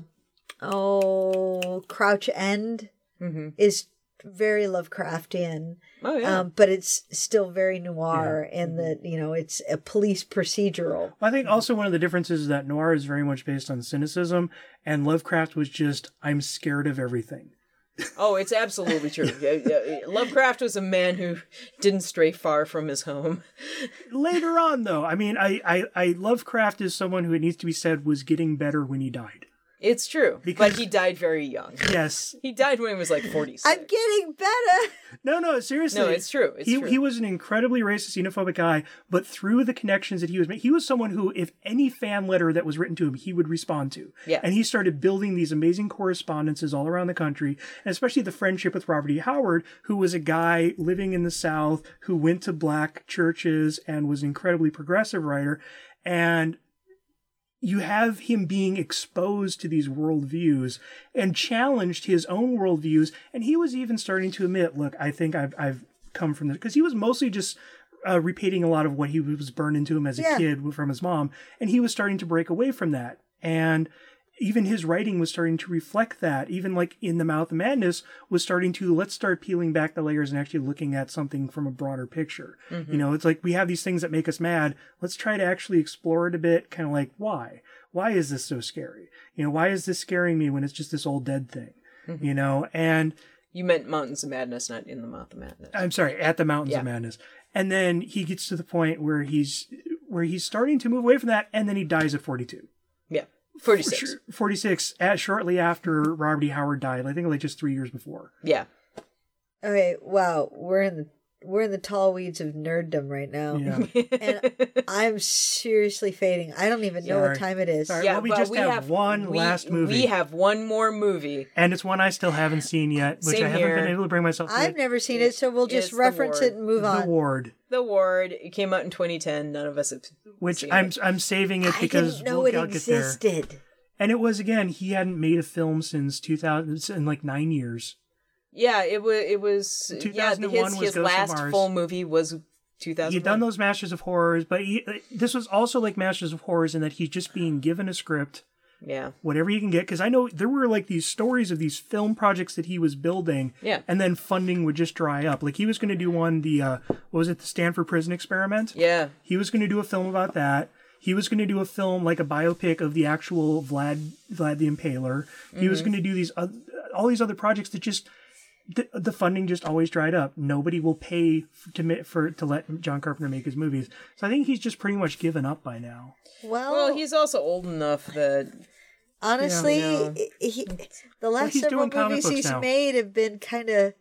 oh, Crouch End Mhm. is very Lovecraftian. Oh yeah. Um, but it's still very noir in that you know it's a police procedural. I think also one of the differences is that noir is very much based on cynicism, and Lovecraft was just I'm scared of everything. oh, it's absolutely true. Yeah, yeah. Lovecraft was a man who didn't stray far from his home. Later on, though, I mean, I, I, I Lovecraft is someone who it needs to be said was getting better when he died. It's true, Because- but he died very young. Yes, He died when he was like forty. I'm getting better. no, no, seriously, No, it's true. It's he true. he was an incredibly racist, xenophobic guy, but through the connections that he was making, he was someone who, if any fan letter that was written to him, he would respond to. Yeah. and he started building these amazing correspondences all around the country, and especially the friendship with Robert E. Howard, who was a guy living in the South who went to black churches and was an incredibly progressive writer, and you have him being exposed to these worldviews and challenged his own worldviews. And he was even starting to admit, look, I think I've, I've come from this because he was mostly just uh, repeating a lot of what he was burned into him as a Yeah. kid from his mom. And he was starting to break away from that. And even his writing was starting to reflect that. Even like in The Mouth of Madness was starting to let's start peeling back the layers and actually looking at something from a broader picture. Mm-hmm. You know, it's like we have these things that make us mad. Let's try to actually explore it a bit, kind of like why? Why is this so scary? You know, why is this scaring me when it's just this old dead thing? Mm-hmm. You know, and You meant Mountains of Madness, not in the Mouth of Madness. I'm sorry, at the Mountains Yeah. of Madness. And then he gets to the point where he's where he's starting to move away from that, and then he dies at 42. Yeah, forty-six. 46 at shortly after Robert E. Howard died. I think like just three years before. Yeah, Okay, wow, we're in the we're in the tall weeds of nerddom right now, Yeah. and I'm seriously fading. I don't even know what time it is. Sorry. yeah. well, we but just have one we- last movie. We have one more movie. And it's one I still haven't seen yet, which Same I haven't been able to bring myself to. I've never seen it, so we'll just It's reference it and move the on. Ward, The Ward. It came out in 2010. None of us have which seen I'm it. I'm saving it I because didn't know we'll it I'll get there. existed. And it was again, he hadn't made a film since 2000 in like nine years. Yeah, it was. It was. Yeah, 2001 his was his Ghost last Mars. full movie was 2000. He'd done those Masters of Horrors, but he, this was also like Masters of Horrors in that he's just being given a script, Yeah, whatever you can get. Because I know there were like these stories of these film projects that he was building, Yeah. and then funding would just dry up. Like he was going to do one, the uh, what was it, the Stanford Prison Experiment? yeah, He was going to do a film about that. He was going to do a film like a biopic of the actual Vlad Vlad the Impaler. He was going to do these oth- all these other projects that just the, the funding just always dried up. Nobody will pay to ma- for to let John Carpenter make his movies. So I think he's just pretty much given up by now. Well, Well, he's also old enough that honestly, Yeah. he, he- the last he's several doing movies he's now. made have been kind of.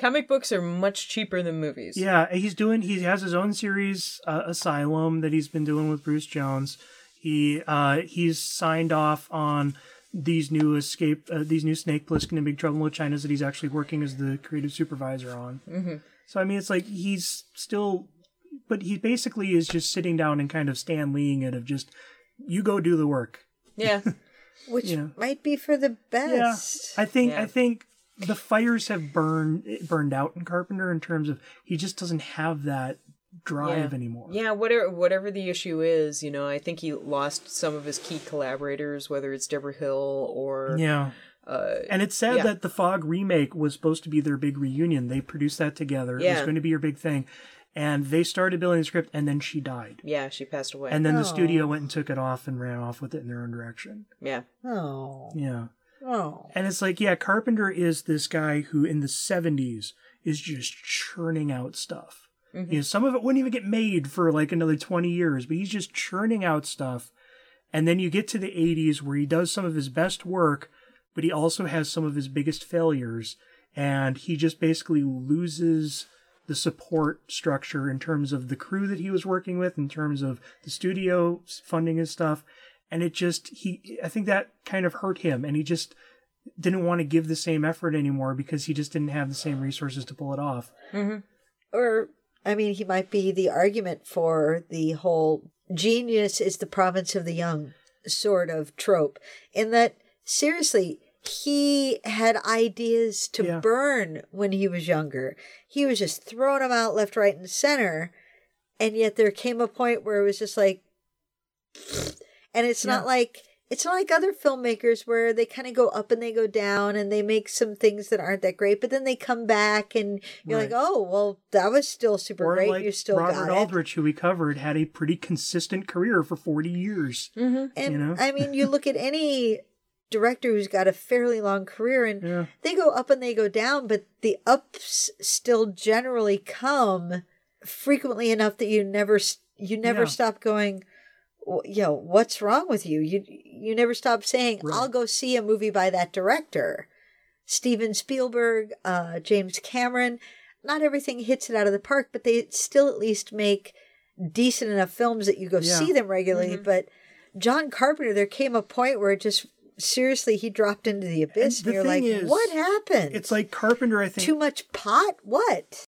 comic books are much cheaper than movies. Yeah, he's doing. He has his own series, uh, Asylum, that he's been doing with Bruce Jones. He uh, he's signed off on these new escape, uh, these new Snake Plissken and Big Trouble in Little China's that he's actually working as the creative supervisor on. Mm-hmm. So I mean, it's like he's still, but he basically is just sitting down and kind of Stan Leeing it of just you go do the work. Yeah, Which Yeah. might be for the best. Yeah, I think Yeah. I think the fires have burned burned out in Carpenter in terms of he just doesn't have that drive Yeah. anymore. yeah. Whatever, whatever the issue is, you know, I think he lost some of his key collaborators, whether it's Debra Hill or Yeah. uh, And it's sad Yeah. that the Fog remake was supposed to be their big reunion. They produced that together. It was going to be your big thing. And they started building the script and then she died. yeah, she passed away. And then the Oh. studio went and took it off and ran off with it in their own direction. yeah, Oh, Yeah. oh, And it's like, yeah, Carpenter is this guy who in the 70s is just churning out stuff. You know, mm-hmm. some of it wouldn't even get made for like another 20 years, but he's just churning out stuff. And then you get to the 80s where he does some of his best work, but he also has some of his biggest failures. And he just basically loses the support structure in terms of the crew that he was working with, in terms of the studio funding his stuff. And it just, he, I think that kind of hurt him. And he just didn't want to give the same effort anymore because he just didn't have the same resources to pull it off. Mm-hmm. or I mean, he might be the argument for the whole genius is the province of the young sort of trope in that seriously he had ideas to Yeah. burn when he was younger he was just throwing them out left right and center and yet there came a point where it was just like and it's not like it's not like other filmmakers where they kind of go up and they go down and they make some things that aren't that great but then they come back and you're like oh well that was still super Or great like you still Robert got it Aldrich, who we covered, had a pretty consistent career for 40 years. Mm-hmm. And you know? I mean, you look at any director who's got a fairly long career and Yeah. they go up and they go down, but the ups still generally come frequently enough that you never you never Yeah. stop going "W- yo what's wrong with you you you never stop saying Right. i'll go see a movie by that director steven spielberg uh james cameron not everything hits it out of the park but they still at least make decent enough films that you go Yeah. see them regularly but john carpenter there came a point where it just seriously he dropped into the abyss and, the you're like thing is, what happened It's like Carpenter, I think. too much pot what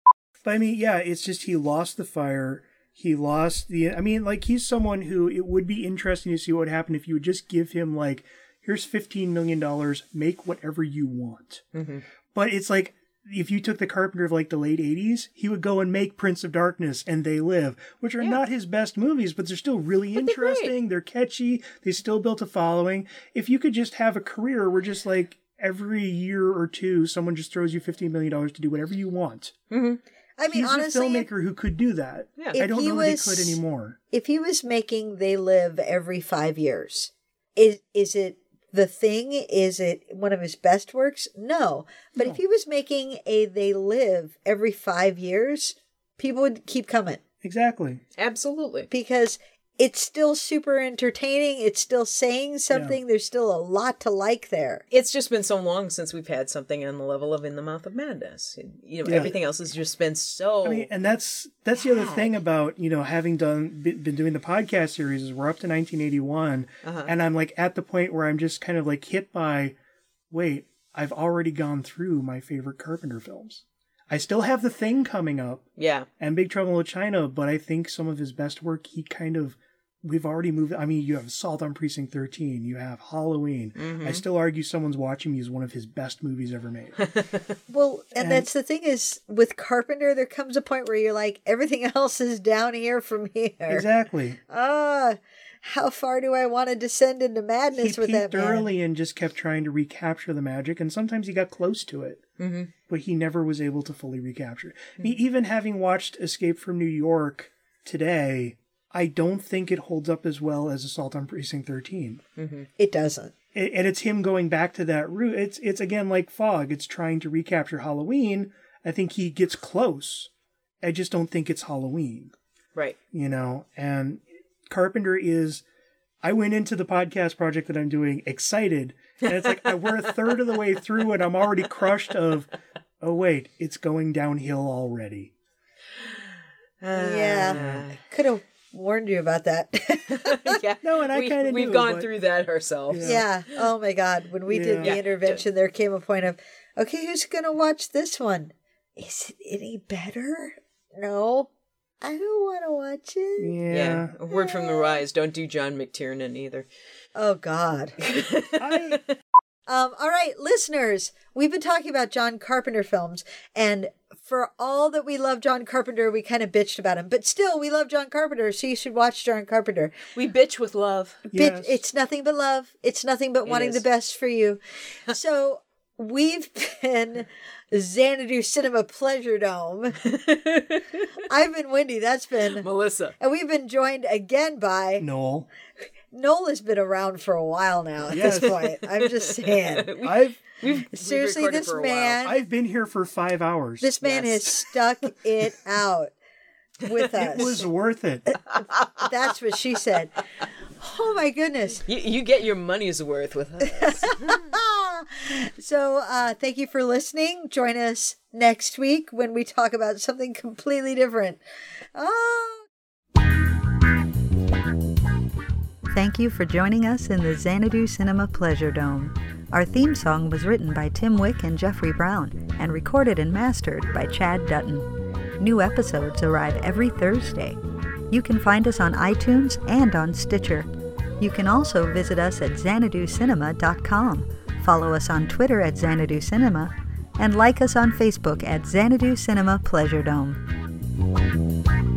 But I mean, yeah, it's just he lost the fire. He lost the. I mean, like he's someone who it would be interesting to see what would happen if you would just give him like, here's fifteen million dollars, make whatever you want. But it's like if you took the Carpenter of like the late '80s, he would go and make Prince of Darkness and They Live, which are not his best movies, but they're still really interesting. They're catchy. They still built a following. If you could just have a career where just like every year or two, someone just throws you fifteen million dollars to do whatever you want. I mean He's honestly a filmmaker who could do that. Yeah. I don't he know was- that he could anymore. if he was making they live every five years is is it the thing is it one of his best works no but if he was making a they live every five years people would keep coming Exactly. Absolutely. because it's still super entertaining it's still saying something there's still a lot to like there It's just been so long since we've had something on the level of In the Mouth of Madness. You know, Yeah. everything else has just been so. I mean, and that's that's the other thing about you know having done been been doing the podcast series is we're up to 1981, Uh-huh. and I'm like at the point where I'm just kind of like hit by, wait, I've already gone through my favorite Carpenter films. I still have the thing coming up yeah. and Big Trouble in China, but I think some of his best work he kind of we've already moved. I mean, you have Assault on Precinct 13, you have Halloween. Mm-hmm. I still argue someone's watching me is one of his best movies ever made. well and, that's the thing is with carpenter there comes a point where you're like everything else is down here from here exactly. ah how far do i want to descend into He madness with that man early and just kept trying to recapture the magic, and sometimes he got close to it, mm-hmm. But he never was able to fully recapture it. I hmm. mean, even having watched Escape from New York today, I don't think it holds up as well as Assault on Precinct 13. Mm-hmm. it doesn't A- and it's him going back to that route. It's it's again like Fog. It's trying to recapture Halloween. I think he gets close. I just don't think it's Halloween Right. you know and carpenter is i went into the podcast project that i'm doing excited and it's like we're a third of the way through and i'm already crushed of oh wait it's going downhill already ah, Yeah, could have warned you about that. yeah. No, and I We- kinda We've knew, gone but- through that ourselves. yeah. Oh my God. When we did the Yeah. intervention, there came a point of, okay, who's going to watch this one? Is it any better? No. I don't want to watch it. yeah, Yeah. A word from the rise. Don't do John McTiernan either. Oh God. I, Um, all right, listeners, we've been talking about John Carpenter films, and for all that we love John Carpenter, we kind of bitched about him, but still, we love John Carpenter, so you should watch John Carpenter. We bitch with love. Bit, Yes. it's nothing but love. It's nothing but wanting is. the best for you. So we've been Xanadu Cinema Pleasure Dome. I've been Wendy. That's been, Melissa. and we've been joined again by Noel. Noel. Has been around for a while now. At Yes. this point, I'm just saying. I've Seriously, recorded this for a while. man, I've been here for five hours. this man Yes. has stuck it out with us. it was worth it. That's what she said. Oh my goodness. You, you get your money's worth with us. So, uh, thank you for listening. Join us next week when we talk about something completely different. Oh. Thank you for joining us in the Xanadu Cinema Pleasure Dome. Our theme song was written by Tim Wick and Jeffrey Brown and recorded and mastered by Chad Dutton. New episodes arrive every Thursday. You can find us on iTunes and on Stitcher. You can also visit us at xanaducinema.com, follow us on Twitter at Xanadu Cinema, and like us on Facebook at Xanadu Cinema Pleasure Dome.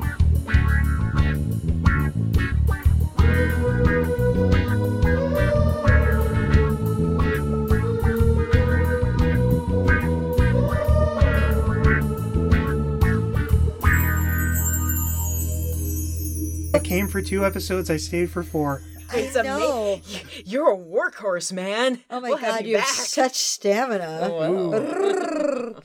Came for two episodes. I stayed for four. It's I know. amazing. You're a workhorse, man. Oh my We'll have god, you you back. have such stamina. Well,